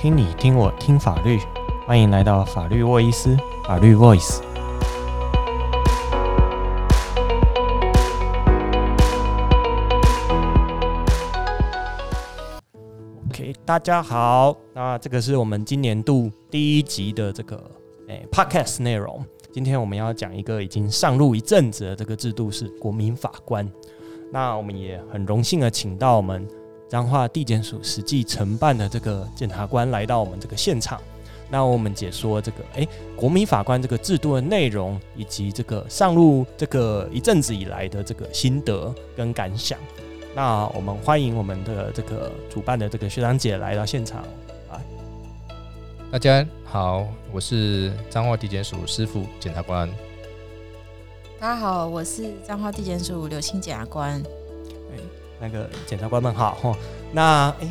听你听我听法律，欢迎来到法律沃伊斯法律 Voice。OK，大家好，那这个是我们今年度第一集的这个诶、Podcast 内容。今天我们要讲一个已经上路一阵子的这个制度是国民法官。那我们也很荣幸的请到我们。彰化地检署实际承办的这个检察官来到我们这个现场，那我们解说这个哎，国民法官这个制度的内容，以及这个上路这个一阵子以来的这个心得跟感想。那我们欢迎我们的这个主办的这个学长姐来到现场啊！大家好，我是彰化地检署师傅检察官。大家好，我是彰化地检署刘青检察官。那个检察官们好哈，那哎，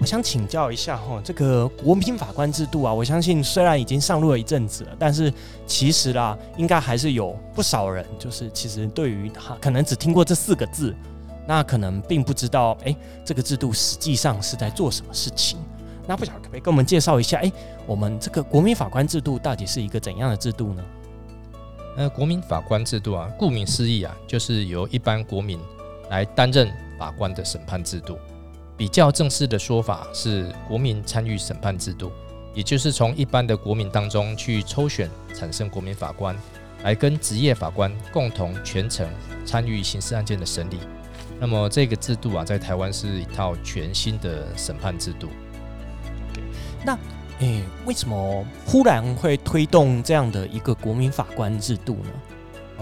我想请教一下哈，这个国民法官制度啊，我相信虽然已经上路了一阵子了，但是其实啦，应该还是有不少人，就是其实对于他可能只听过这四个字，那可能并不知道哎，这个制度实际上是在做什么事情。那不晓得可不可以跟我们介绍一下，哎，我们这个国民法官制度到底是一个怎样的制度呢？呃，国民法官制度啊，顾名思义啊，就是由一般国民来担任。法官的审判制度，比较正式的说法是国民参与审判制度，也就是从一般的国民当中去抽选产生国民法官，来跟职业法官共同全程参与刑事案件的审理。那么这个制度啊，在台湾是一套全新的审判制度。那诶、为什么忽然会推动这样的一个国民法官制度呢？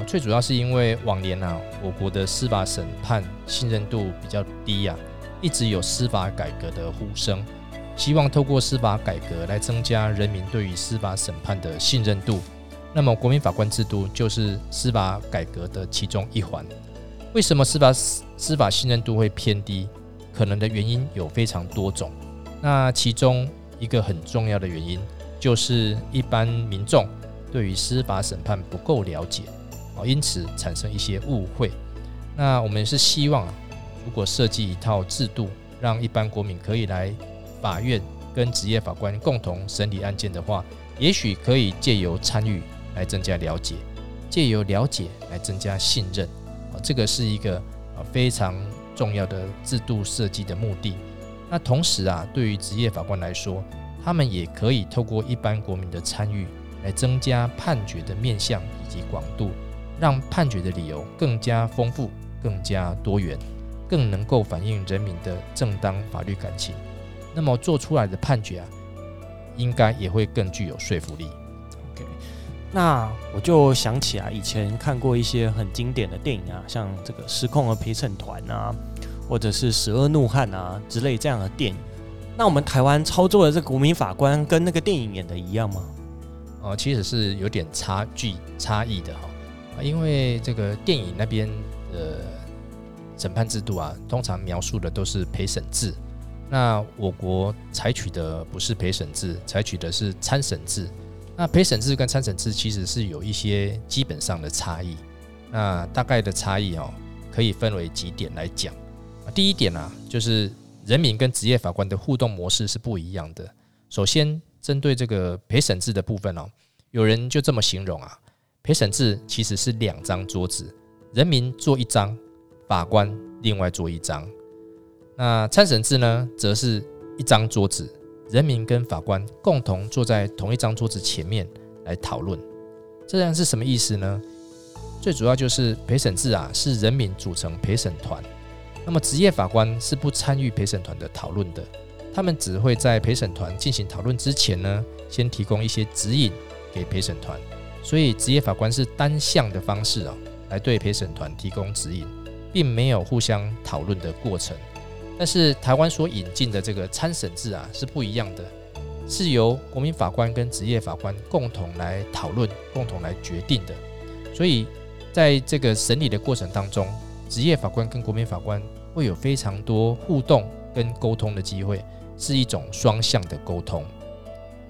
最主要是因为往年啊，我国的司法审判信任度比较低呀、啊，一直有司法改革的呼声，希望透过司法改革来增加人民对于司法审判的信任度。那么，国民法官制度就是司法改革的其中一环。为什么司法司法信任度会偏低？可能的原因有非常多种。那其中一个很重要的原因，就是一般民众对于司法审判不够了解。因此产生一些误会。那我们是希望啊，如果设计一套制度，让一般国民可以来法院跟职业法官共同审理案件的话，也许可以借由参与来增加了解，借由了解来增加信任。啊，这个是一个啊非常重要的制度设计的目的。那同时啊，对于职业法官来说，他们也可以透过一般国民的参与，来增加判决的面向以及广度。让判决的理由更加丰富、更加多元，更能够反映人民的正当法律感情。那么做出来的判决啊，应该也会更具有说服力。OK，那我就想起啊以前看过一些很经典的电影啊，像这个《失控的陪审团》啊，或者是《十恶怒汉》啊之类这样的电影。那我们台湾操作的这个国民法官，跟那个电影演的一样吗？哦，其实是有点差距差异的哈。因为这个电影那边的审判制度啊，通常描述的都是陪审制。那我国采取的不是陪审制，采取的是参审制。那陪审制跟参审制其实是有一些基本上的差异。那大概的差异哦，可以分为几点来讲。第一点啊，就是人民跟职业法官的互动模式是不一样的。首先，针对这个陪审制的部分哦，有人就这么形容啊。陪审制其实是两张桌子，人民坐一张，法官另外坐一张。那参审制呢，则是一张桌子，人民跟法官共同坐在同一张桌子前面来讨论。这样是什么意思呢？最主要就是陪审制啊，是人民组成陪审团，那么职业法官是不参与陪审团的讨论的，他们只会在陪审团进行讨论之前呢，先提供一些指引给陪审团。所以，职业法官是单向的方式啊，来对陪审团提供指引，并没有互相讨论的过程。但是，台湾所引进的这个参审制啊，是不一样的，是由国民法官跟职业法官共同来讨论、共同来决定的。所以，在这个审理的过程当中，职业法官跟国民法官会有非常多互动跟沟通的机会，是一种双向的沟通。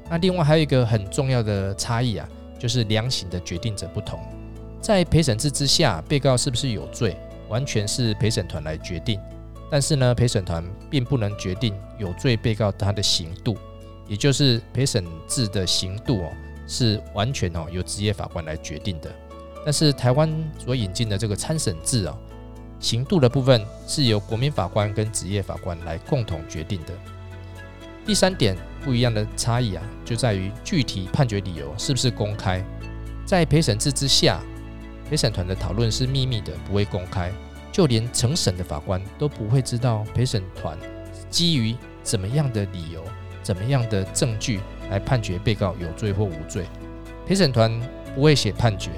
那另外还有一个很重要的差异啊。就是量刑的决定者不同，在陪审制之下，被告是不是有罪，完全是陪审团来决定。但是呢，陪审团并不能决定有罪被告他的刑度，也就是陪审制的刑度哦，是完全哦由职业法官来决定的。但是台湾所引进的这个参审制啊，刑度的部分是由国民法官跟职业法官来共同决定的。第三点不一样的差异啊，就在于具体判决理由是不是公开。在陪审制之下，陪审团的讨论是秘密的，不会公开，就连成审的法官都不会知道陪审团基于怎么样的理由、怎么样的证据来判决被告有罪或无罪。陪审团不会写判决。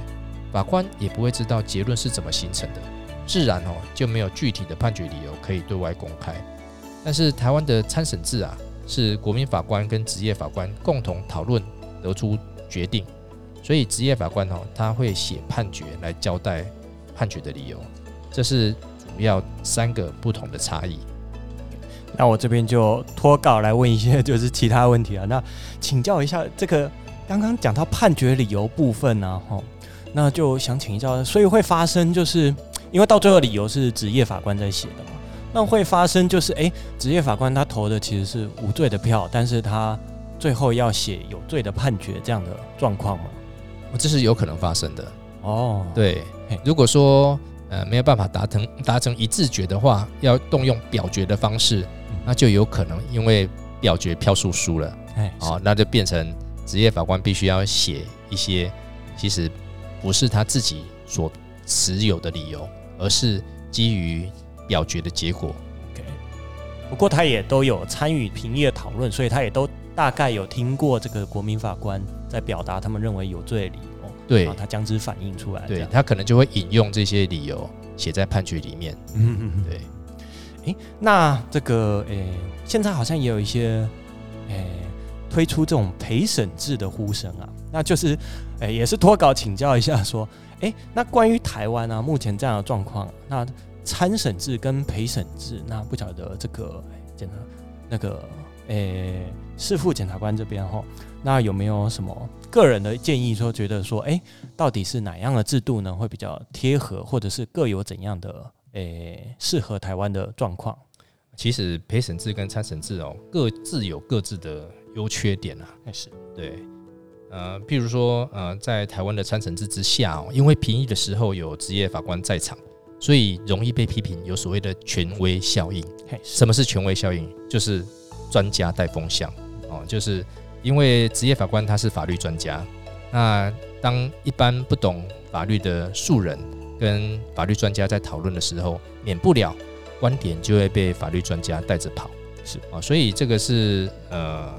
法官也不会知道结论是怎么形成的，自然哦就没有具体的判决理由可以对外公开。但是台湾的参审制啊，是国民法官跟职业法官共同讨论得出决定，所以职业法官哦他会写判决来交代判决的理由，这是主要三个不同的差异。那我这边就脱稿来问一些就是其他问题啊，那请教一下这个刚刚讲到判决理由部分呢，吼。那就想请教，所以会发生就是，因为到最后理由是职业法官在写的嘛，那会发生就是，哎，职业法官他投的其实是无罪的票，但是他最后要写有罪的判决这样的状况吗？这是有可能发生的哦。对，如果说呃没有办法达成达成一致决的话，要动用表决的方式，那就有可能因为表决票数输了，哎，哦，那就变成职业法官必须要写一些其实。不是他自己所持有的理由，而是基于表决的结果。OK，不过他也都有参与评议的讨论，所以他也都大概有听过这个国民法官在表达他们认为有罪的理由。对，他将之反映出来。对，他可能就会引用这些理由写在判决里面。嗯嗯嗯，对。诶，那这个诶，现在好像也有一些诶推出这种陪审制的呼声啊。那就是，哎、欸，也是脱稿请教一下，说，哎、欸，那关于台湾啊，目前这样的状况，那参审制跟陪审制，那不晓得这个检察那个，哎、欸，事副检察官这边哈，那有没有什么个人的建议，说觉得说，哎、欸，到底是哪样的制度呢，会比较贴合，或者是各有怎样的，哎、欸，适合台湾的状况？其实陪审制跟参审制哦，各自有各自的优缺点啊，还是对。呃，譬如说，呃，在台湾的参审制之下哦，因为评议的时候有职业法官在场，所以容易被批评有所谓的权威效应。什么是权威效应？就是专家带风向哦，就是因为职业法官他是法律专家，那当一般不懂法律的素人跟法律专家在讨论的时候，免不了观点就会被法律专家带着跑。是啊，所以这个是呃。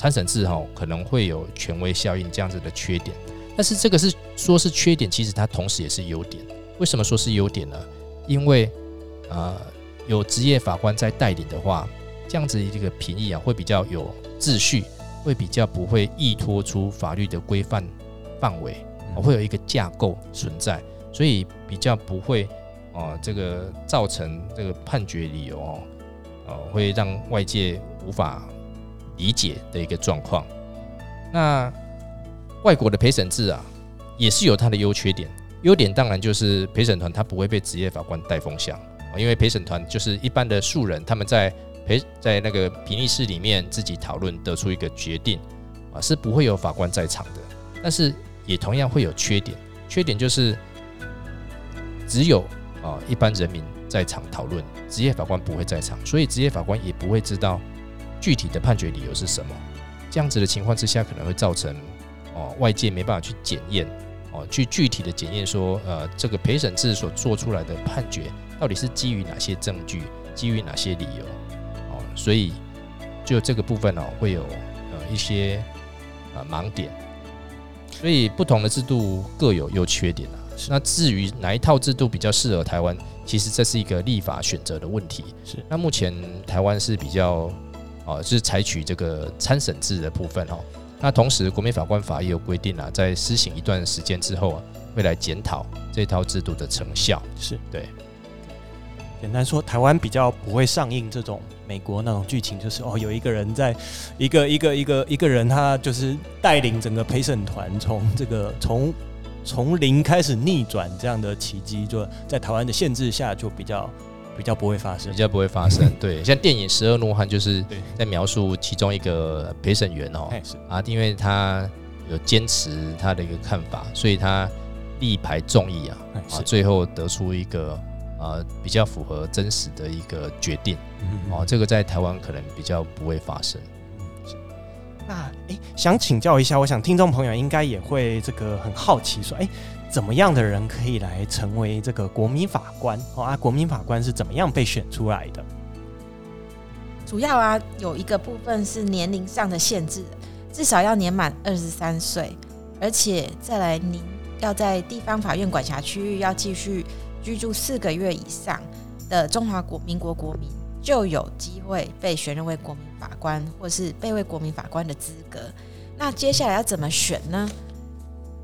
参审制哈可能会有权威效应这样子的缺点，但是这个是说是缺点，其实它同时也是优点。为什么说是优点呢？因为呃有职业法官在带领的话，这样子一个评议啊会比较有秩序，会比较不会溢脱出法律的规范范围，会有一个架构存在，所以比较不会哦、呃、这个造成这个判决理由哦呃会让外界无法。理解的一个状况。那外国的陪审制啊，也是有它的优缺点。优点当然就是陪审团他不会被职业法官带风向，因为陪审团就是一般的素人，他们在陪在那个评议室里面自己讨论，得出一个决定啊，是不会有法官在场的。但是也同样会有缺点，缺点就是只有啊一般人民在场讨论，职业法官不会在场，所以职业法官也不会知道。具体的判决理由是什么？这样子的情况之下，可能会造成哦外界没办法去检验哦，去具体的检验说，呃，这个陪审制所做出来的判决到底是基于哪些证据，基于哪些理由哦，所以就这个部分哦，会有呃一些呃盲点。所以不同的制度各有优缺点啊。那至于哪一套制度比较适合台湾，其实这是一个立法选择的问题。是。那目前台湾是比较。哦，就是采取这个参审制的部分哦。那同时，国民法官法也有规定啊，在施行一段时间之后啊，会来检讨这套制度的成效。是对。简单说，台湾比较不会上映这种美国那种剧情，就是哦，有一个人在一个一个一个一个人，他就是带领整个陪审团从这个从从零开始逆转这样的奇迹，就在台湾的限制下就比较。比较不会发生，比较不会发生。对，像电影《十二怒汉》就是在描述其中一个陪审员哦，啊，因为他有坚持他的一个看法，所以他力排众议啊，啊，最后得出一个啊比较符合真实的一个决定。哦，这个在台湾可能比较不会发生。那诶，想请教一下，我想听众朋友应该也会这个很好奇，说，诶，怎么样的人可以来成为这个国民法官？哦啊，国民法官是怎么样被选出来的？主要啊，有一个部分是年龄上的限制，至少要年满二十三岁，而且再来，您要在地方法院管辖区域要继续居住四个月以上的中华国民国国民。就有机会被选任为国民法官，或是被位国民法官的资格。那接下来要怎么选呢？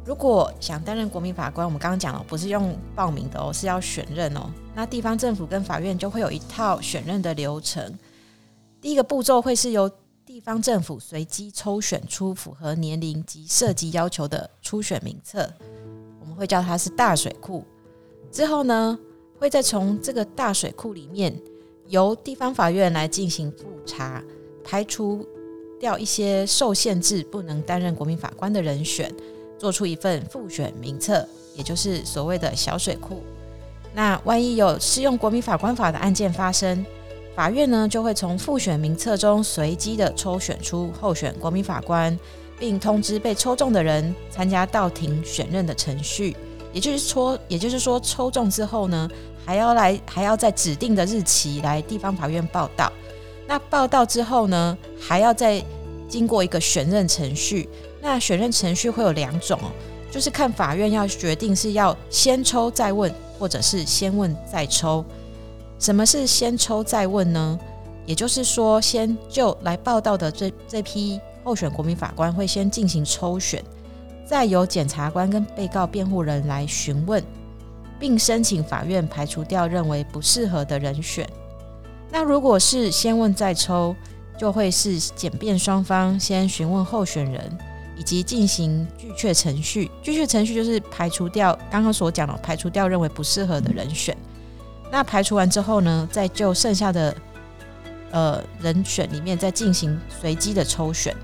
如果想担任国民法官，我们刚刚讲了，不是用报名的哦，是要选任哦。那地方政府跟法院就会有一套选任的流程。第一个步骤会是由地方政府随机抽选出符合年龄及设计要求的初选名册，我们会叫它是大水库。之后呢，会再从这个大水库里面。由地方法院来进行复查，排除掉一些受限制不能担任国民法官的人选，做出一份复选名册，也就是所谓的小水库。那万一有适用国民法官法的案件发生，法院呢就会从复选名册中随机的抽选出候选国民法官，并通知被抽中的人参加到庭选任的程序。也就是说，也就是说，抽中之后呢，还要来，还要在指定的日期来地方法院报到。那报到之后呢，还要再经过一个选任程序。那选任程序会有两种，就是看法院要决定是要先抽再问，或者是先问再抽。什么是先抽再问呢？也就是说，先就来报道的这这批候选国民法官会先进行抽选，再由检察官跟被告辩护人来询问。并申请法院排除掉认为不适合的人选。那如果是先问再抽，就会是检辩双方先询问候选人，以及进行拒确程序。拒确程序就是排除掉刚刚所讲的排除掉认为不适合的人选。那排除完之后呢，再就剩下的呃人选里面再进行随机的抽选。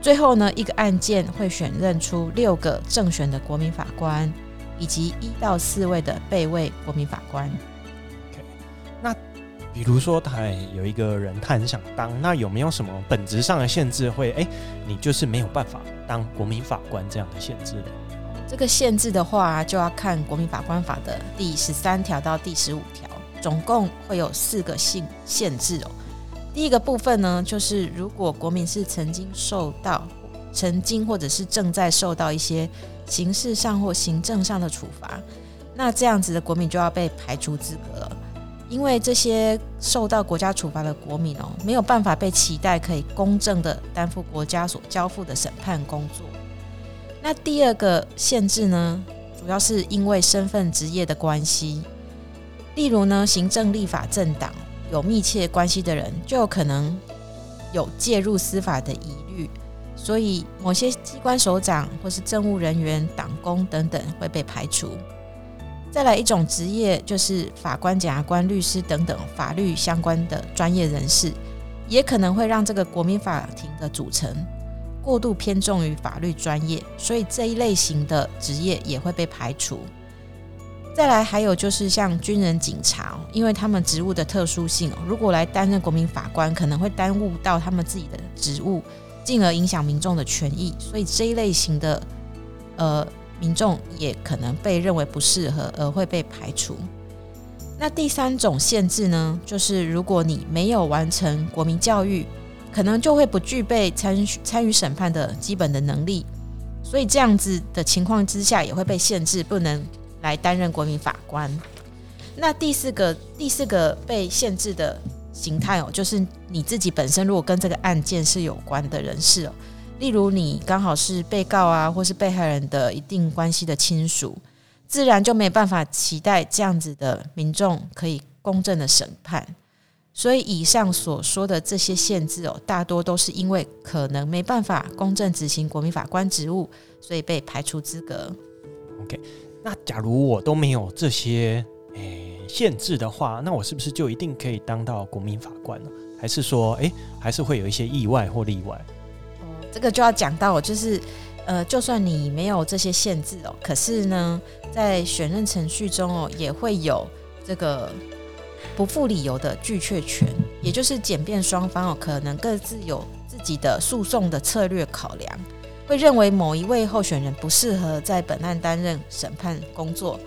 最后呢，一个案件会选任出六个正选的国民法官。以及一到四位的备位国民法官。那比如说，他有一个人，他很想当，那有没有什么本质上的限制会？会、欸、哎，你就是没有办法当国民法官这样的限制？这个限制的话，就要看国民法官法的第十三条到第十五条，总共会有四个性限制哦。第一个部分呢，就是如果国民是曾经受到、曾经或者是正在受到一些。刑事上或行政上的处罚，那这样子的国民就要被排除资格了，因为这些受到国家处罚的国民哦，没有办法被期待可以公正的担负国家所交付的审判工作。那第二个限制呢，主要是因为身份职业的关系，例如呢，行政立法政党有密切关系的人，就有可能有介入司法的疑虑。所以，某些机关首长或是政务人员、党工等等会被排除。再来一种职业，就是法官、检察官、律师等等法律相关的专业人士，也可能会让这个国民法庭的组成过度偏重于法律专业，所以这一类型的职业也会被排除。再来，还有就是像军人、警察，因为他们职务的特殊性，如果来担任国民法官，可能会耽误到他们自己的职务。进而影响民众的权益，所以这一类型的呃民众也可能被认为不适合，而会被排除。那第三种限制呢，就是如果你没有完成国民教育，可能就会不具备参参与审判的基本的能力，所以这样子的情况之下，也会被限制不能来担任国民法官。那第四个第四个被限制的。形态哦，就是你自己本身如果跟这个案件是有关的人士哦，例如你刚好是被告啊，或是被害人的一定关系的亲属，自然就没办法期待这样子的民众可以公正的审判。所以以上所说的这些限制哦，大多都是因为可能没办法公正执行国民法官职务，所以被排除资格。OK，那假如我都没有这些诶。限制的话，那我是不是就一定可以当到国民法官呢？还是说，诶，还是会有一些意外或例外？这个就要讲到，就是呃，就算你没有这些限制哦，可是呢，在选任程序中哦，也会有这个不负理由的拒却权，也就是检辩双方哦，可能各自有自己的诉讼的策略考量，会认为某一位候选人不适合在本案担任审判工作，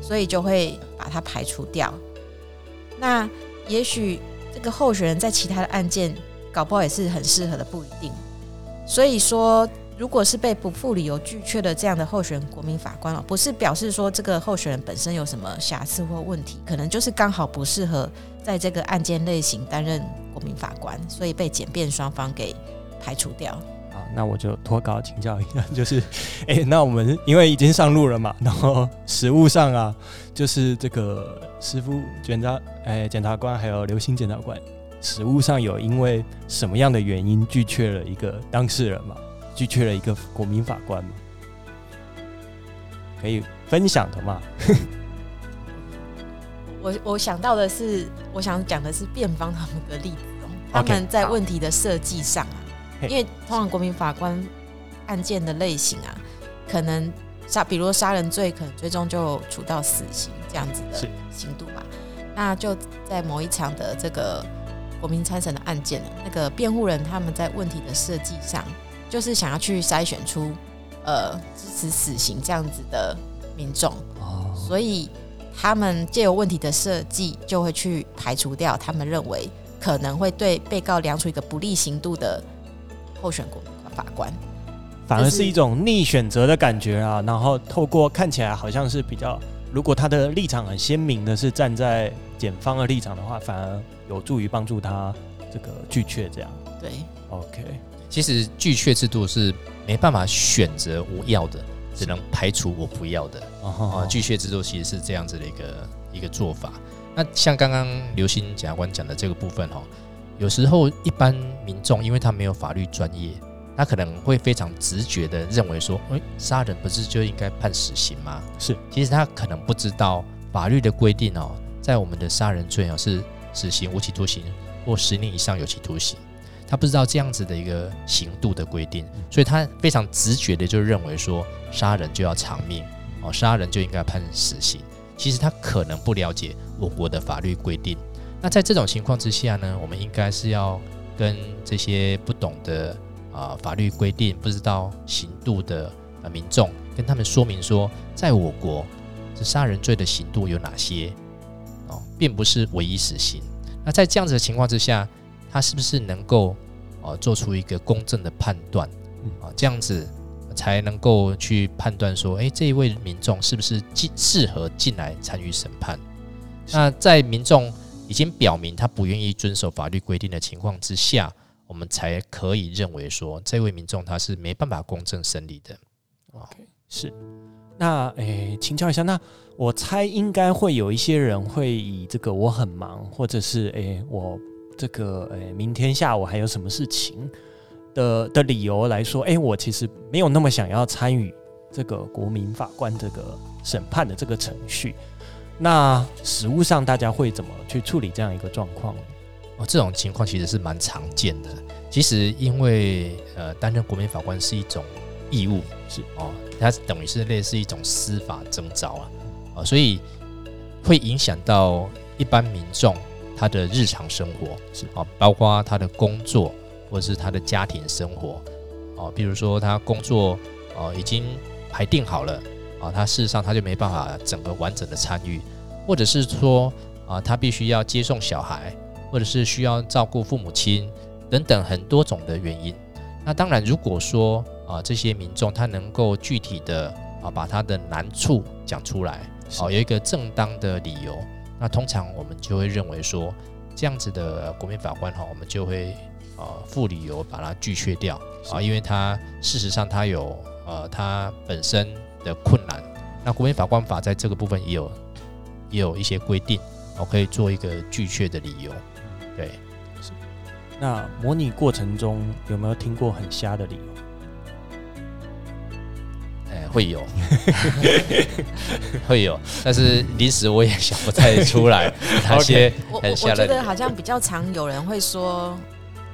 所以就会把他排除掉。那也许这个候选人在其他的案件搞不好也是很适合的，不一定。所以说，如果是被不附理由拒却的这样的候选人国民法官哦，不是表示说这个候选人本身有什么瑕疵或问题，可能就是刚好不适合在这个案件类型担任国民法官，所以被检辩双方给排除掉。好那我就脱稿请教一下，就是，哎、那我们因为已经上路了嘛，然后实物上啊，就是这个师傅检察，哎、检察官还有刘星检察官，实务上有因为什么样的原因拒却了一个当事人嘛？拒却了一个国民法官嘛？可以分享的嘛？我我想到的是，我想讲的是辩方他们的例子哦，他们在问题的设计上啊。因为通常国民法官案件的类型啊，可能杀，比如说杀人罪，可能最终就处到死刑这样子的刑度嘛。那就在某一场的这个国民参审的案件，那个辩护人他们在问题的设计上，就是想要去筛选出呃支持死刑这样子的民众，所以他们借由问题的设计，就会去排除掉他们认为可能会对被告量出一个不利刑度的。候选国民法官，反而是一种逆选择的感觉啊。然后透过看起来好像是比较，如果他的立场很鲜明的是站在检方的立场的话，反而有助于帮助他这个拒却这样。对，OK。其实拒却制度是没办法选择我要的，只能排除我不要的。啊，拒却制度其实是这样子的一个一个做法。那像刚刚刘星检察官讲的这个部分哈。有时候，一般民众因为他没有法律专业，他可能会非常直觉的认为说：“诶，杀人不是就应该判死刑吗？”是，其实他可能不知道法律的规定哦，在我们的杀人罪哦是死刑、无期徒刑或十年以上有期徒刑，他不知道这样子的一个刑度的规定，所以他非常直觉的就认为说杀人就要偿命哦，杀人就应该判死刑。其实他可能不了解我国的法律规定。那在这种情况之下呢，我们应该是要跟这些不懂的啊、呃、法律规定、不知道刑度的呃民众，跟他们说明说，在我国这杀人罪的刑度有哪些哦，并不是唯一死刑。那在这样子的情况之下，他是不是能够哦、呃、做出一个公正的判断啊？这样子才能够去判断说，诶，这一位民众是不是进适合进来参与审判？那在民众已经表明他不愿意遵守法律规定的情况之下，我们才可以认为说，这位民众他是没办法公正审理的。OK，是。那诶，请教一下，那我猜应该会有一些人会以这个我很忙，或者是诶我这个诶明天下午还有什么事情的的理由来说，诶我其实没有那么想要参与这个国民法官这个审判的这个程序。那实务上大家会怎么去处理这样一个状况呢？哦，这种情况其实是蛮常见的。其实因为呃，担任国民法官是一种义务，是哦，它等于是类似一种司法征召啊，所以会影响到一般民众他的日常生活，是啊、哦，包括他的工作或者是他的家庭生活，哦，比如说他工作哦已经排定好了。啊，他事实上他就没办法整个完整的参与，或者是说啊，他必须要接送小孩，或者是需要照顾父母亲等等很多种的原因。那当然，如果说啊，这些民众他能够具体的啊把他的难处讲出来，啊有一个正当的理由，那通常我们就会认为说，这样子的国民法官哈，我们就会啊附理由把它拒却掉啊，因为他事实上他有呃他本身。的困难，那国民法官法在这个部分也有也有一些规定，我可以做一个拒却的理由。对，是。那模拟过程中有没有听过很瞎的理由？哎，会有，会有，但是临时我也想不太出来 哪些很吓人。我我觉得好像比较常有人会说，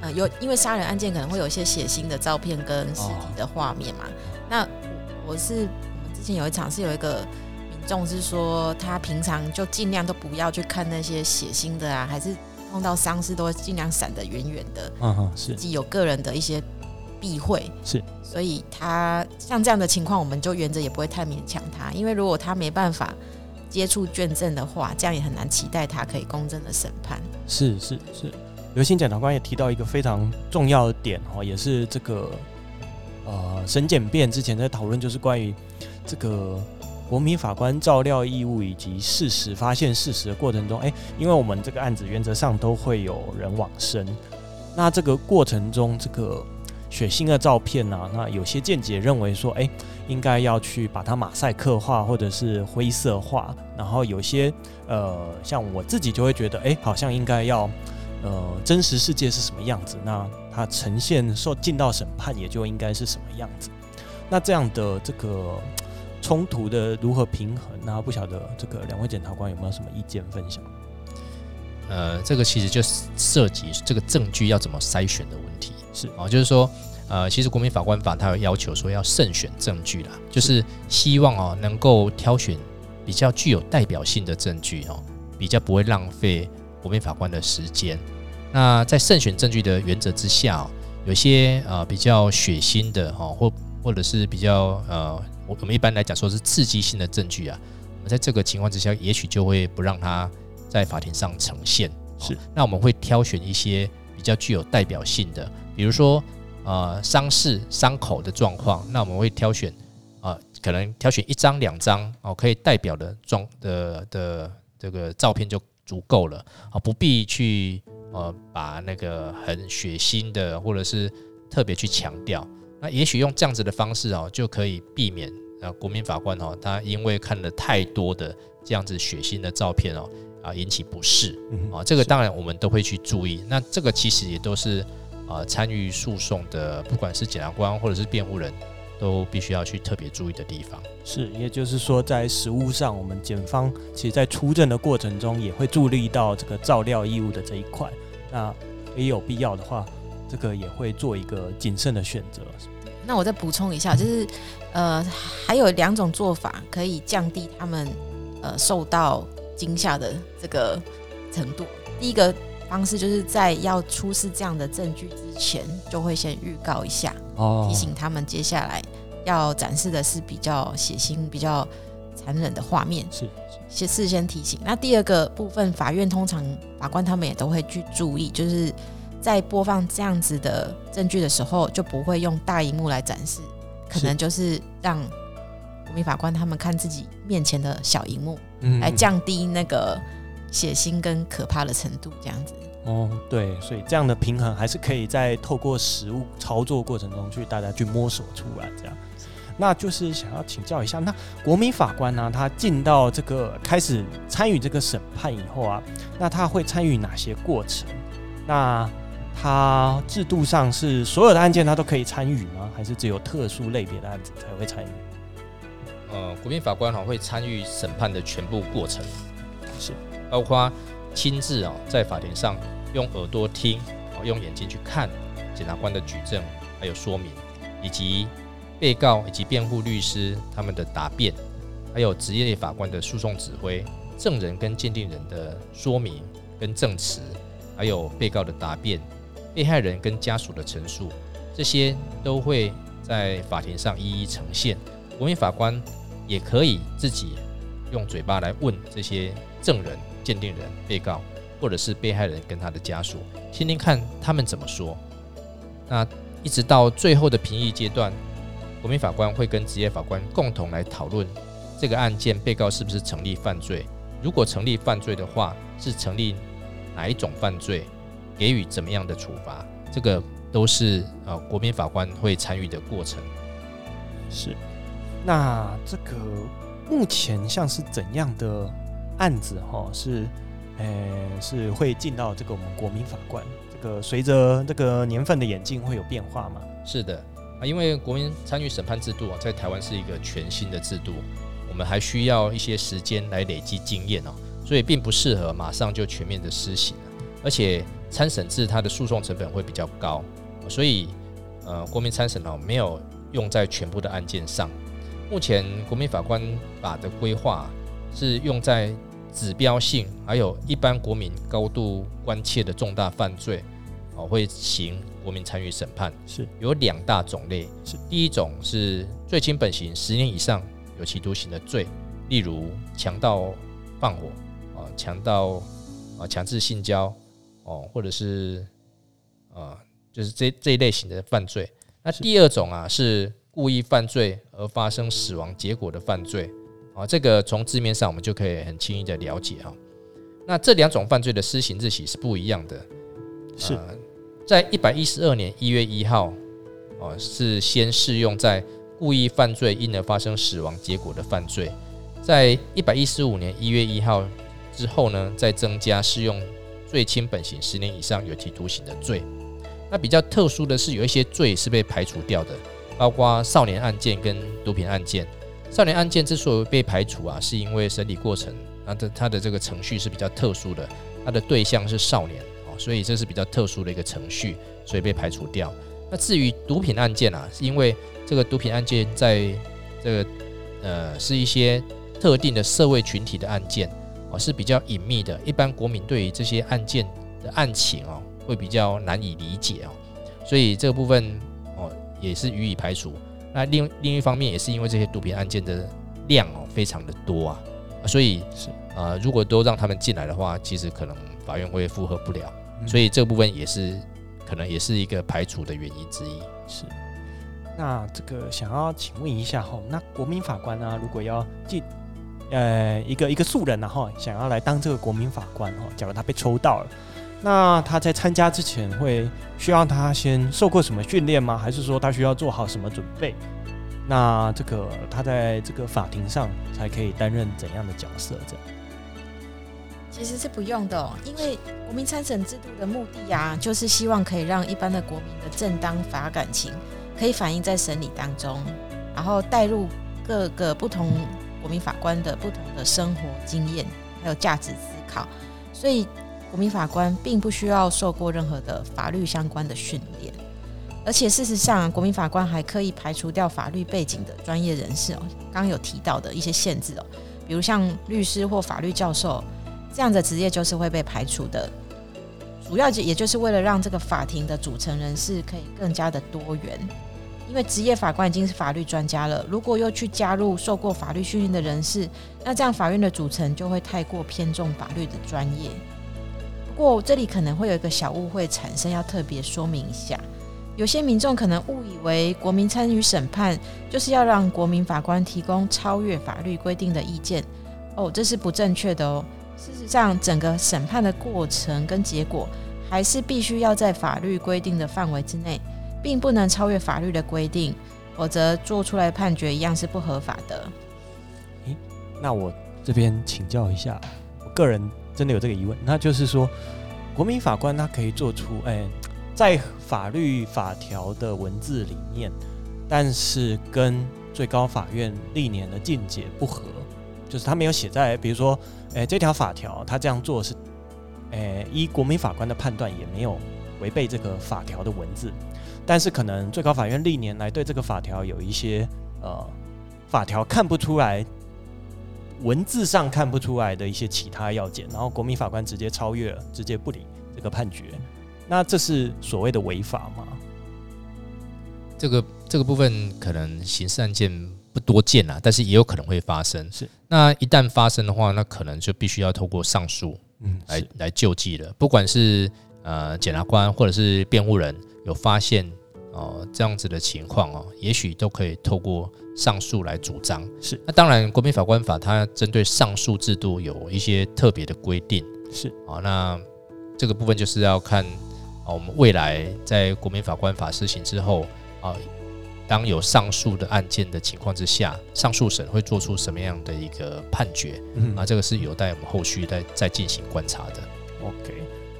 呃，有因为杀人案件可能会有一些血腥的照片跟尸体的画面嘛。哦、那我是我们之前有一场是有一个民众是说，他平常就尽量都不要去看那些血腥的啊，还是碰到丧尸都会尽量闪得远远的。嗯哼，是自己有个人的一些避讳是。所以他像这样的情况，我们就原则也不会太勉强他，因为如果他没办法接触卷证的话，这样也很难期待他可以公正的审判。是是是，刘姓检察官也提到一个非常重要的点哦，也是这个呃审检辩之前在讨论，就是关于这个国民法官照料义务以及事实发现事实的过程中，哎，因为我们这个案子原则上都会有人往生，那这个过程中这个。血腥的照片、啊？那有些见解认为说，哎，应该要去把它马赛克化或者是灰色化。然后有些呃，像我自己就会觉得，哎，好像应该要呃，真实世界是什么样子，那它呈现受进到审判也就应该是什么样子。那这样的这个冲突的如何平衡？那不晓得这个两位检察官有没有什么意见分享？呃，这个其实就涉及这个证据要怎么筛选的问题。是啊，就是说，呃，其实国民法官法它有要求说要慎选证据啦，就是希望哦能够挑选比较具有代表性的证据哦，比较不会浪费国民法官的时间。那在慎选证据的原则之下，有些呃比较血腥的哈，或或者是比较呃，我我们一般来讲说是刺激性的证据啊，我们在这个情况之下，也许就会不让它在法庭上呈现。是，那我们会挑选一些比较具有代表性的。比如说，呃，伤势、伤口的状况，那我们会挑选，啊、呃，可能挑选一张、两张哦，可以代表的状的的这个照片就足够了啊，不必去呃把那个很血腥的或者是特别去强调。那也许用这样子的方式哦，就可以避免啊，国民法官哦，他因为看了太多的这样子血腥的照片哦，啊，引起不适啊，这个当然我们都会去注意。那这个其实也都是。啊，参与诉讼的，不管是检察官或者是辩护人，都必须要去特别注意的地方。是，也就是说，在实务上，我们检方其实在出证的过程中，也会注意到这个照料义务的这一块。那也有必要的话，这个也会做一个谨慎的选择。那我再补充一下，就是呃，还有两种做法可以降低他们呃受到惊吓的这个程度。第一个。方式就是在要出示这样的证据之前，就会先预告一下，提醒他们接下来要展示的是比较血腥、比较残忍的画面，是先事先提醒。那第二个部分，法院通常法官他们也都会去注意，就是在播放这样子的证据的时候，就不会用大荧幕来展示，可能就是让国民法官他们看自己面前的小荧幕，来降低那个。血腥跟可怕的程度，这样子哦，对，所以这样的平衡还是可以在透过实物操作过程中去大家去摸索出来。这样，那就是想要请教一下，那国民法官呢、啊，他进到这个开始参与这个审判以后啊，那他会参与哪些过程？那他制度上是所有的案件他都可以参与吗？还是只有特殊类别的案子才会参与？呃，国民法官哈会参与审判的全部过程，是。包括亲自啊，在法庭上用耳朵听，啊，用眼睛去看检察官的举证，还有说明，以及被告以及辩护律师他们的答辩，还有职业法官的诉讼指挥，证人跟鉴定人的说明跟证词，还有被告的答辩，被害人跟家属的陈述，这些都会在法庭上一一呈现。国民法官也可以自己用嘴巴来问这些证人。鉴定人、被告，或者是被害人跟他的家属，听听看他们怎么说。那一直到最后的评议阶段，国民法官会跟职业法官共同来讨论这个案件，被告是不是成立犯罪？如果成立犯罪的话，是成立哪一种犯罪？给予怎么样的处罚？这个都是呃国民法官会参与的过程。是。那这个目前像是怎样的？案子哈是，呃、是会进到这个我们国民法官这个随着这个年份的演进会有变化吗？是的，啊，因为国民参与审判制度啊，在台湾是一个全新的制度，我们还需要一些时间来累积经验哦，所以并不适合马上就全面的施行，而且参审制它的诉讼成本会比较高，所以呃，国民参审哦没有用在全部的案件上。目前国民法官法的规划是用在指标性，还有一般国民高度关切的重大犯罪，哦，会行国民参与审判，是有两大种类，是第一种是罪轻本刑十年以上有期徒刑的罪，例如强盗放火啊，强盗啊，强制性交哦，或者是啊，就是这这一类型的犯罪。那第二种啊是。故意犯罪而发生死亡结果的犯罪，啊，这个从字面上我们就可以很轻易的了解哈。那这两种犯罪的施行日期是不一样的，是在一百一十二年一月一号，哦，是先适用在故意犯罪因而发生死亡结果的犯罪，在一百一十五年一月一号之后呢，再增加适用最轻本刑十年以上有期徒刑的罪。那比较特殊的是，有一些罪是被排除掉的。包括少年案件跟毒品案件，少年案件之所以被排除啊，是因为审理过程，它的它的这个程序是比较特殊的，它的对象是少年哦，所以这是比较特殊的一个程序，所以被排除掉。那至于毒品案件啊，是因为这个毒品案件在这个呃是一些特定的社会群体的案件哦，是比较隐秘的，一般国民对于这些案件的案情哦，会比较难以理解哦，所以这个部分哦。也是予以排除。那另另一方面，也是因为这些毒品案件的量哦非常的多啊，所以是啊、呃，如果都让他们进来的话，其实可能法院会负荷不了。所以这部分也是可能也是一个排除的原因之一。是。那这个想要请问一下哈，那国民法官呢、啊，如果要进呃一个一个素人然后想要来当这个国民法官哦，假如他被抽到了。那他在参加之前会需要他先受过什么训练吗？还是说他需要做好什么准备？那这个他在这个法庭上才可以担任怎样的角色？这样其实是不用的，因为国民参审制度的目的呀，就是希望可以让一般的国民的正当法感情可以反映在审理当中，然后带入各个不同国民法官的不同的生活经验，还有价值思考，所以。国民法官并不需要受过任何的法律相关的训练，而且事实上，国民法官还可以排除掉法律背景的专业人士哦。刚刚有提到的一些限制哦，比如像律师或法律教授这样的职业就是会被排除的。主要也就是为了让这个法庭的组成人士可以更加的多元，因为职业法官已经是法律专家了，如果又去加入受过法律训练的人士，那这样法院的组成就会太过偏重法律的专业。不过这里可能会有一个小误会产生，要特别说明一下。有些民众可能误以为国民参与审判就是要让国民法官提供超越法律规定的意见哦，这是不正确的哦。事实上，整个审判的过程跟结果还是必须要在法律规定的范围之内，并不能超越法律的规定，否则做出来判决一样是不合法的。诶，那我这边请教一下，我个人。真的有这个疑问，那就是说，国民法官他可以做出，哎、在法律法条的文字里面，但是跟最高法院历年的见解不合，就是他没有写在，比如说，哎、这条法条他这样做是，哎、依国民法官的判断也没有违背这个法条的文字，但是可能最高法院历年来对这个法条有一些，呃，法条看不出来。文字上看不出来的一些其他要件，然后国民法官直接超越了，直接不理这个判决，那这是所谓的违法吗？这个这个部分可能刑事案件不多见啦，但是也有可能会发生。是，那一旦发生的话，那可能就必须要透过上诉，嗯，来来救济了。不管是呃检察官或者是辩护人有发现哦这样子的情况哦，也许都可以透过。上诉来主张是，那当然，国民法官法它针对上诉制度有一些特别的规定是啊，那这个部分就是要看啊，我们未来在国民法官法施行之后啊，当有上诉的案件的情况之下，上诉审会做出什么样的一个判决？嗯，啊，这个是有待我们后续再再进行观察的。OK，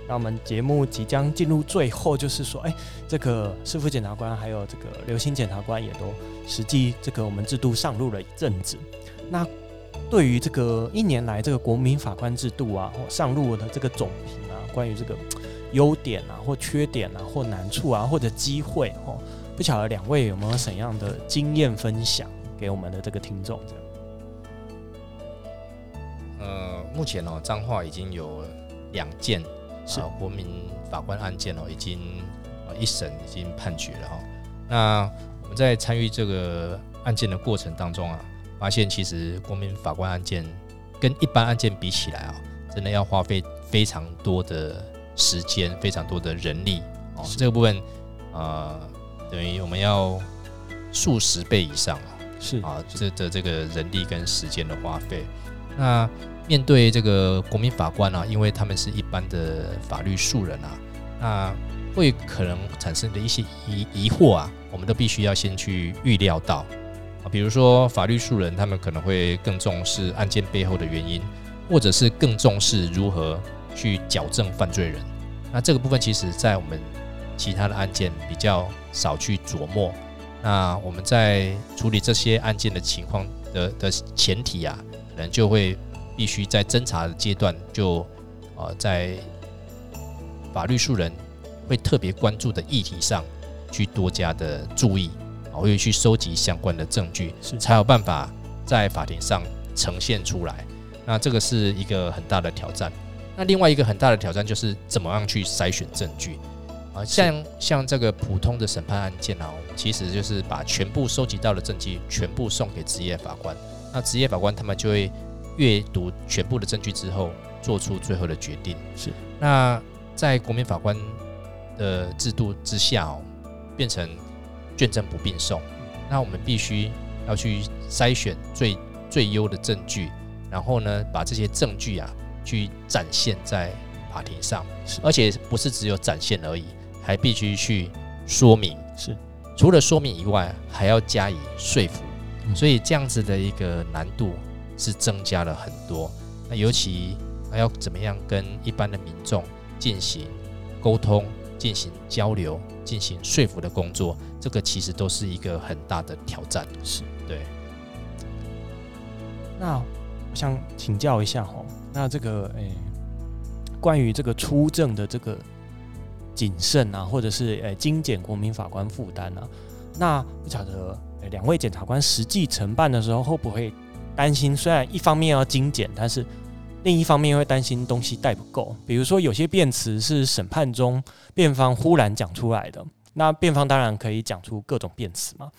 那我们节目即将进入最后，就是说，哎，这个师傅检察官还有这个刘星检察官也都实际这个我们制度上路了一阵子。那对于这个一年来这个国民法官制度啊，或上路的这个总评啊，关于这个优点啊，或缺点啊，或难处啊，或者机会哦，不晓得两位有没有怎样的经验分享给我们的这个听众？这样。呃，目前哦，彰化已经有两件是、呃、国民法官案件哦，已经啊一审已经判决了哈、哦。那我们在参与这个案件的过程当中啊。发现其实国民法官案件跟一般案件比起来啊，真的要花费非常多的时间，非常多的人力哦。这个部分呃，等于我们要数十倍以上是啊，这的这个人力跟时间的花费。那面对这个国民法官啊，因为他们是一般的法律素人啊，那会可能产生的一些疑疑惑啊，我们都必须要先去预料到。比如说，法律素人他们可能会更重视案件背后的原因，或者是更重视如何去矫正犯罪人。那这个部分其实，在我们其他的案件比较少去琢磨。那我们在处理这些案件的情况的的前提啊，可能就会必须在侦查的阶段就呃，在法律素人会特别关注的议题上去多加的注意。我会去收集相关的证据，才有办法在法庭上呈现出来。那这个是一个很大的挑战。那另外一个很大的挑战就是怎么样去筛选证据啊？像像这个普通的审判案件啊，其实就是把全部收集到的证据全部送给职业法官。那职业法官他们就会阅读全部的证据之后，做出最后的决定。是。那在国民法官的制度之下哦，变成。卷证不并送，那我们必须要去筛选最最优的证据，然后呢，把这些证据啊去展现在法庭上，是而且不是只有展现而已，还必须去说明。是，除了说明以外，还要加以说服，嗯、所以这样子的一个难度是增加了很多。那尤其还要怎么样跟一般的民众进行沟通？进行交流、进行说服的工作，这个其实都是一个很大的挑战。是对。那我想请教一下哈，那这个诶、欸，关于这个出证的这个谨慎啊，或者是诶、欸、精简国民法官负担啊，那不晓得诶两、欸、位检察官实际承办的时候会不会担心？虽然一方面要精简，但是另一方面会担心东西带不够，比如说有些辩词是审判中辩方忽然讲出来的，那辩方当然可以讲出各种辩词嘛。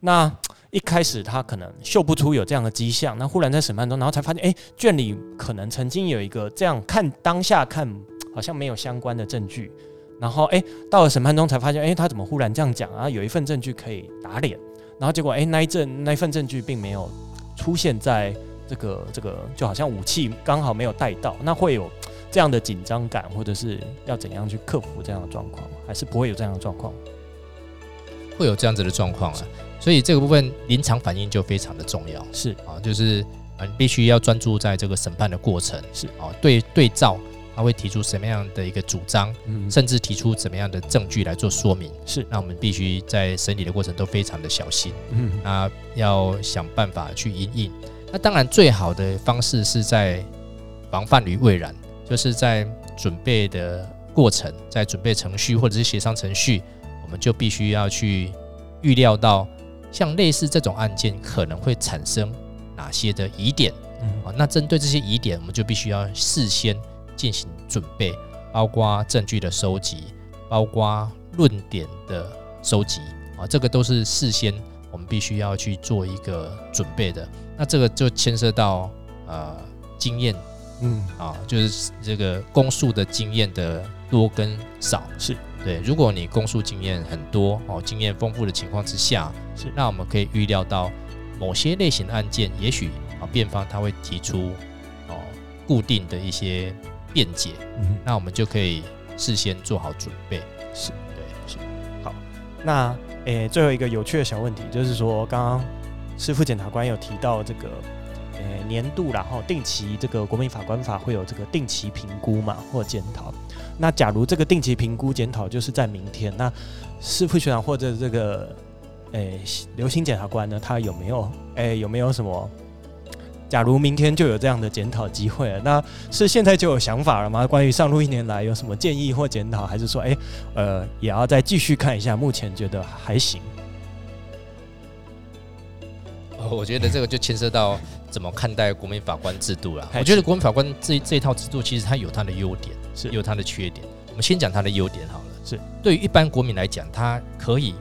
那一开始他可能嗅不出有这样的迹象，那忽然在审判中，然后才发现，哎，卷里可能曾经有一个这样看当下看好像没有相关的证据，然后哎到了审判中才发现，哎他怎么忽然这样讲啊？有一份证据可以打脸，然后结果哎那一证那一份证据并没有出现在。这个这个就好像武器刚好没有带到，那会有这样的紧张感，或者是要怎样去克服这样的状况，还是不会有这样的状况？会有这样子的状况啊，所以这个部分临场反应就非常的重要。是啊，就是你必须要专注在这个审判的过程。是啊，对对照。他会提出什么样的一个主张，嗯，甚至提出怎么样的证据来做说明，是，那我们必须在审理的过程都非常的小心，嗯，那要想办法去因应。那当然最好的方式是在防范于未然，就是在准备的过程，在准备程序或者是协商程序，我们就必须要去预料到像类似这种案件可能会产生哪些的疑点，嗯，啊，那针对这些疑点，我们就必须要事先。进行准备，包括证据的收集，包括论点的收集啊，这个都是事先我们必须要去做一个准备的。那这个就牵涉到呃经验，嗯啊，就是这个公诉的经验的多跟少是对。如果你公诉经验很多哦，经验丰富的情况之下，是那我们可以预料到某些类型的案件，也许啊辩方他会提出哦固定的一些。辩解，嗯，那我们就可以事先做好准备。是，对，是。好，那诶、欸，最后一个有趣的小问题，就是说，刚刚师傅检察官有提到这个，年度然后定期这个国民法官法会有这个定期评估嘛或检讨。那假如这个定期评估检讨就是在明天，那师傅学长或者这个诶刘星检察官呢，他有没有诶有没有什么？假如明天就有这样的检讨机会了，那是现在就有想法了吗？关于上路一年来有什么建议或检讨，还是说，诶，呃，也要再继续看一下？目前觉得还行。我觉得这个就牵涉到怎么看待国民法官制度了。我觉得国民法官这这一套制度其实它有它的优点，是有它的缺点。我们先讲它的优点好了。是对于一般国民来讲，他可以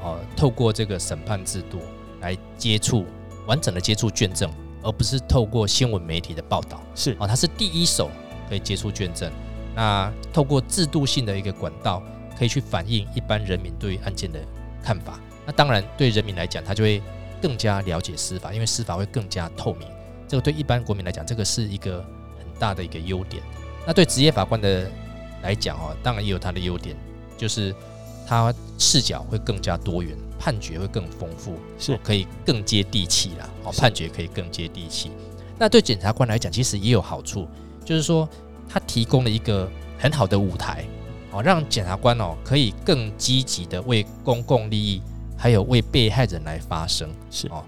呃透过这个审判制度来接触完整的接触卷证。而不是透过新闻媒体的报道，是啊，他是第一手可以接触捐赠，那透过制度性的一个管道，可以去反映一般人民对于案件的看法。那当然，对人民来讲，他就会更加了解司法，因为司法会更加透明。这个对一般国民来讲，这个是一个很大的一个优点。那对职业法官的来讲哦，当然也有他的优点，就是他视角会更加多元。判决会更丰富，是可以更接地气啦。哦，判决可以更接地气。那对检察官来讲，其实也有好处，就是说他提供了一个很好的舞台，哦，让检察官哦可以更积极的为公共利益，还有为被害人来发声，是哦，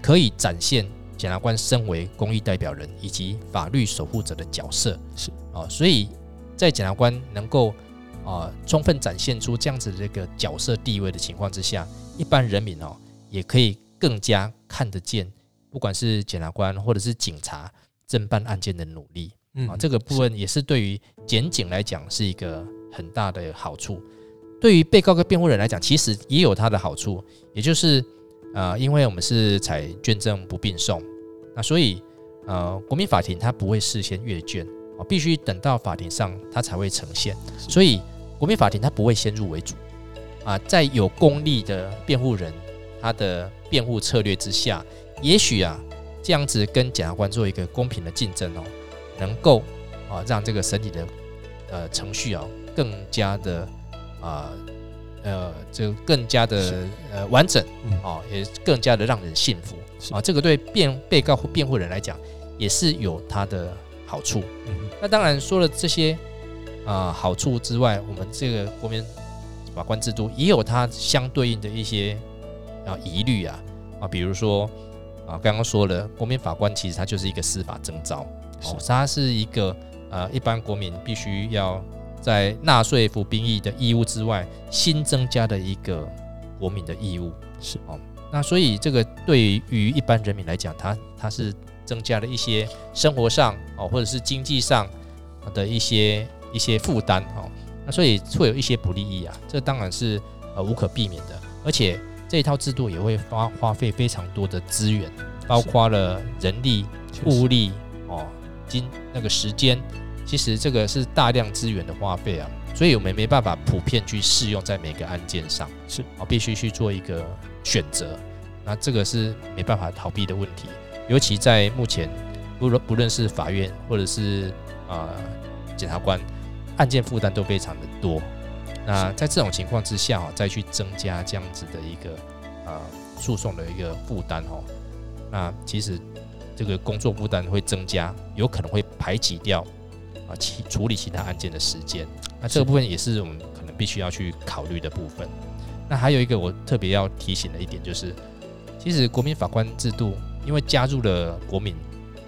可以展现检察官身为公益代表人以及法律守护者的角色，是哦，所以在检察官能够啊充分展现出这样子的这个角色地位的情况之下。一般人民哦，也可以更加看得见，不管是检察官或者是警察侦办案件的努力，嗯，啊，这个部分也是对于检警来讲是一个很大的好处。对于被告跟辩护人来讲，其实也有它的好处，也就是呃，因为我们是采卷证不并送，那所以呃，国民法庭它不会事先阅卷，啊，必须等到法庭上它才会呈现，所以国民法庭它不会先入为主。啊，在有功力的辩护人他的辩护策略之下，也许啊这样子跟检察官做一个公平的竞争哦，能够啊让这个审理的呃程序啊更加的啊呃就更加的呃完整啊，也更加的让人信服啊。这个对辩被告或辩护人来讲也是有他的好处。那当然说了这些啊好处之外，我们这个国民。法官制度也有它相对应的一些啊疑虑啊啊，比如说啊，刚刚说了，国民法官其实它就是一个司法征召哦，它是一个呃一般国民必须要在纳税服兵役的义务之外，新增加的一个国民的义务是哦。那所以这个对于一般人民来讲，它它是增加了一些生活上哦，或者是经济上的一些一些负担哦。那所以会有一些不利益啊，这当然是呃无可避免的，而且这一套制度也会花花费非常多的资源，包括了人力、物力哦，金那个时间，其实这个是大量资源的花费啊，所以我们没办法普遍去适用在每个案件上，是。啊，必须去做一个选择，那这个是没办法逃避的问题，尤其在目前不论不论是法院或者是啊、呃、检察官。案件负担都非常的多，那在这种情况之下，再去增加这样子的一个呃诉讼的一个负担哦，那其实这个工作负担会增加，有可能会排挤掉啊其处理其他案件的时间，那这个部分也是我们可能必须要去考虑的部分。那还有一个我特别要提醒的一点就是，其实国民法官制度因为加入了国民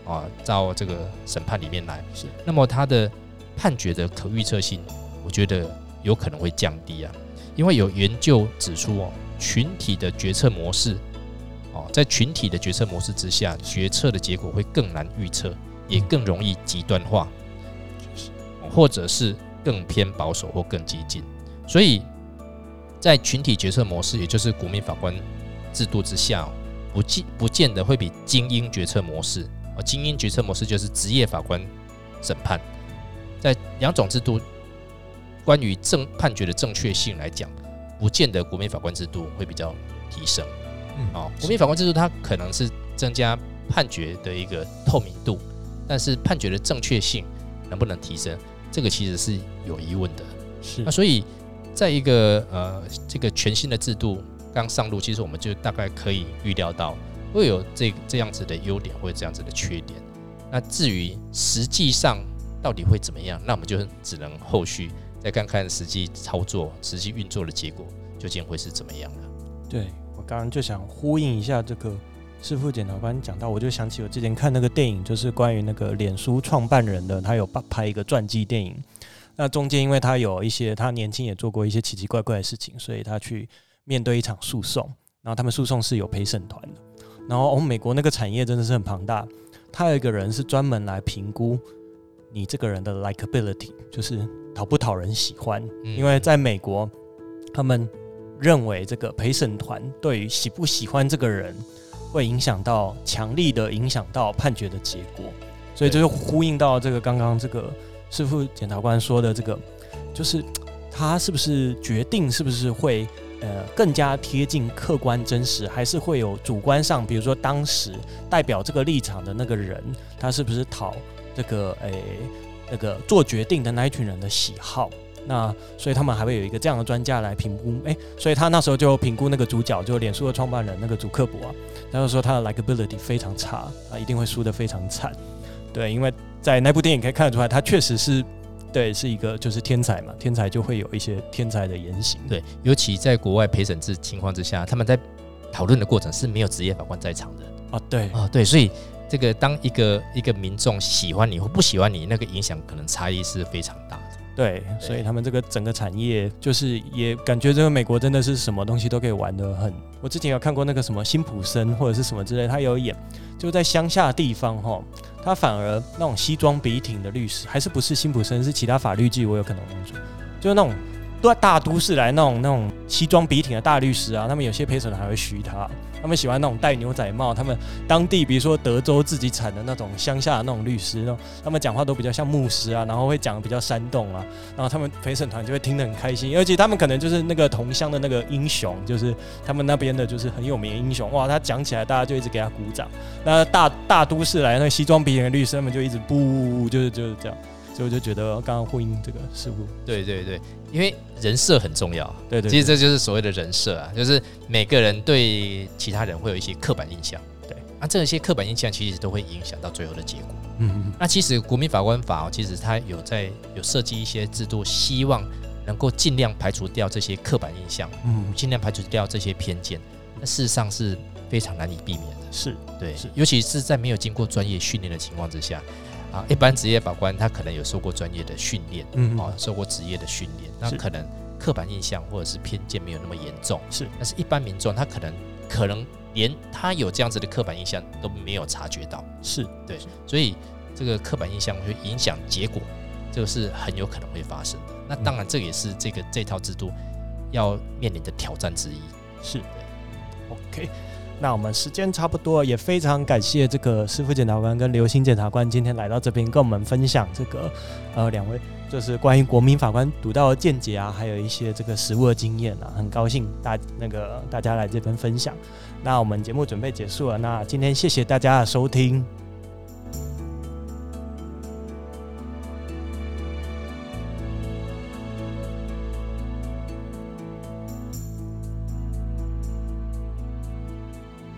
啊到这个审判里面来，是那么他的。判决的可预测性，我觉得有可能会降低啊，因为有研究指出哦，群体的决策模式哦，在群体的决策模式之下，决策的结果会更难预测，也更容易极端化，或者是更偏保守或更激进。所以在群体决策模式，也就是国民法官制度之下，不见不见得会比精英决策模式啊，精英决策模式就是职业法官审判。在两种制度关于正判决的正确性来讲，不见得国民法官制度会比较提升。嗯，哦，国民法官制度它可能是增加判决的一个透明度，但是判决的正确性能不能提升，这个其实是有疑问的。是，那所以在一个呃这个全新的制度刚上路，其实我们就大概可以预料到会有这这样子的优点或者这样子的缺点。那至于实际上到底会怎么样，那我们就只能后续再看看实际操作、实际运作的结果究竟会是怎么样的。对，我刚刚就想呼应一下这个师傅检察官讲到，我就想起我之前看那个电影，就是关于那个脸书创办人的，他有拍一个传记电影。那中间因为他有一些他年轻也做过一些奇奇怪怪的事情，所以他去面对一场诉讼。然后他们诉讼是有陪审团的。然后哦，美国那个产业真的是很庞大。他有一个人是专门来评估你这个人的 likability，就是讨不讨人喜欢。因为在美国，他们认为这个陪审团对于喜不喜欢这个人，会影响到强力的影响到判决的结果。所以这就呼应到这个刚刚这个师傅检察官说的这个，就是他是不是决定是不是会。呃，更加贴近客观真实，还是会有主观上，比如说当时代表这个立场的那个人，他是不是讨这个诶、欸、那个做决定的那一群人的喜好？那所以他们还会有一个这样的专家来评估。诶、欸，所以他那时候就评估那个主角，就脸书的创办人那个祖克伯啊，他就说他的 likability 非常差啊，一定会输得非常惨。对，因为在那部电影可以看得出来，他确实是。对，是一个就是天才嘛，天才就会有一些天才的言行。对，尤其在国外陪审制情况之下，他们在讨论的过程是没有职业法官在场的。啊，对，啊，对，所以这个当一个一个民众喜欢你或不喜欢你，那个影响可能差异是非常大的。对，所以他们这个整个产业就是也感觉这个美国真的是什么东西都可以玩的很。我之前有看过那个什么辛普森或者是什么之类，他有演，就在乡下的地方哈。他反而那种西装笔挺的律师，还是不是辛普森，是其他法律剧，我有可能忘记，就是那种都在大都市来那种那种西装笔挺的大律师啊，他们有些陪审团还会嘘他。他们喜欢那种戴牛仔帽，他们当地比如说德州自己产的那种乡下的那种律师，他们讲话都比较像牧师啊，然后会讲得比较煽动啊，然后他们陪审团就会听得很开心，而且他们可能就是那个同乡的那个英雄，就是他们那边的就是很有名的英雄，哇，他讲起来大家就一直给他鼓掌。那大大都市来那西装笔挺的律师，他们就一直不，就是就是这样。所以我就觉得刚刚呼应这个事物对对对，因为人设很重要。对，对对，其实这就是所谓的人设啊，就是每个人对其他人会有一些刻板印象。对，那这些刻板印象其实都会影响到最后的结果。嗯嗯。那其实国民法官法其实它有在有设计一些制度，希望能够尽量排除掉这些刻板印象，嗯，尽量排除掉这些偏见。那事实上是非常难以避免的。是对，是尤其是在没有经过专业训练的情况之下。啊，一般职业法官他可能有受过专业的训练，嗯，啊，受过职业的训练，那可能刻板印象或者是偏见没有那么严重，是。但是一般民众他可能可能连他有这样子的刻板印象都没有察觉到，是对，所以这个刻板印象会影响结果，这个是很有可能会发生的。那当然，这也是这个这套制度要面临的挑战之一，是对。OK。那我们时间差不多，也非常感谢这个师傅检察官跟刘星检察官今天来到这边跟我们分享这个，呃，两位就是关于国民法官独到的见解啊，还有一些这个实务的经验啊，很高兴大那个大家来这边分享。那我们节目准备结束了，那今天谢谢大家的收听。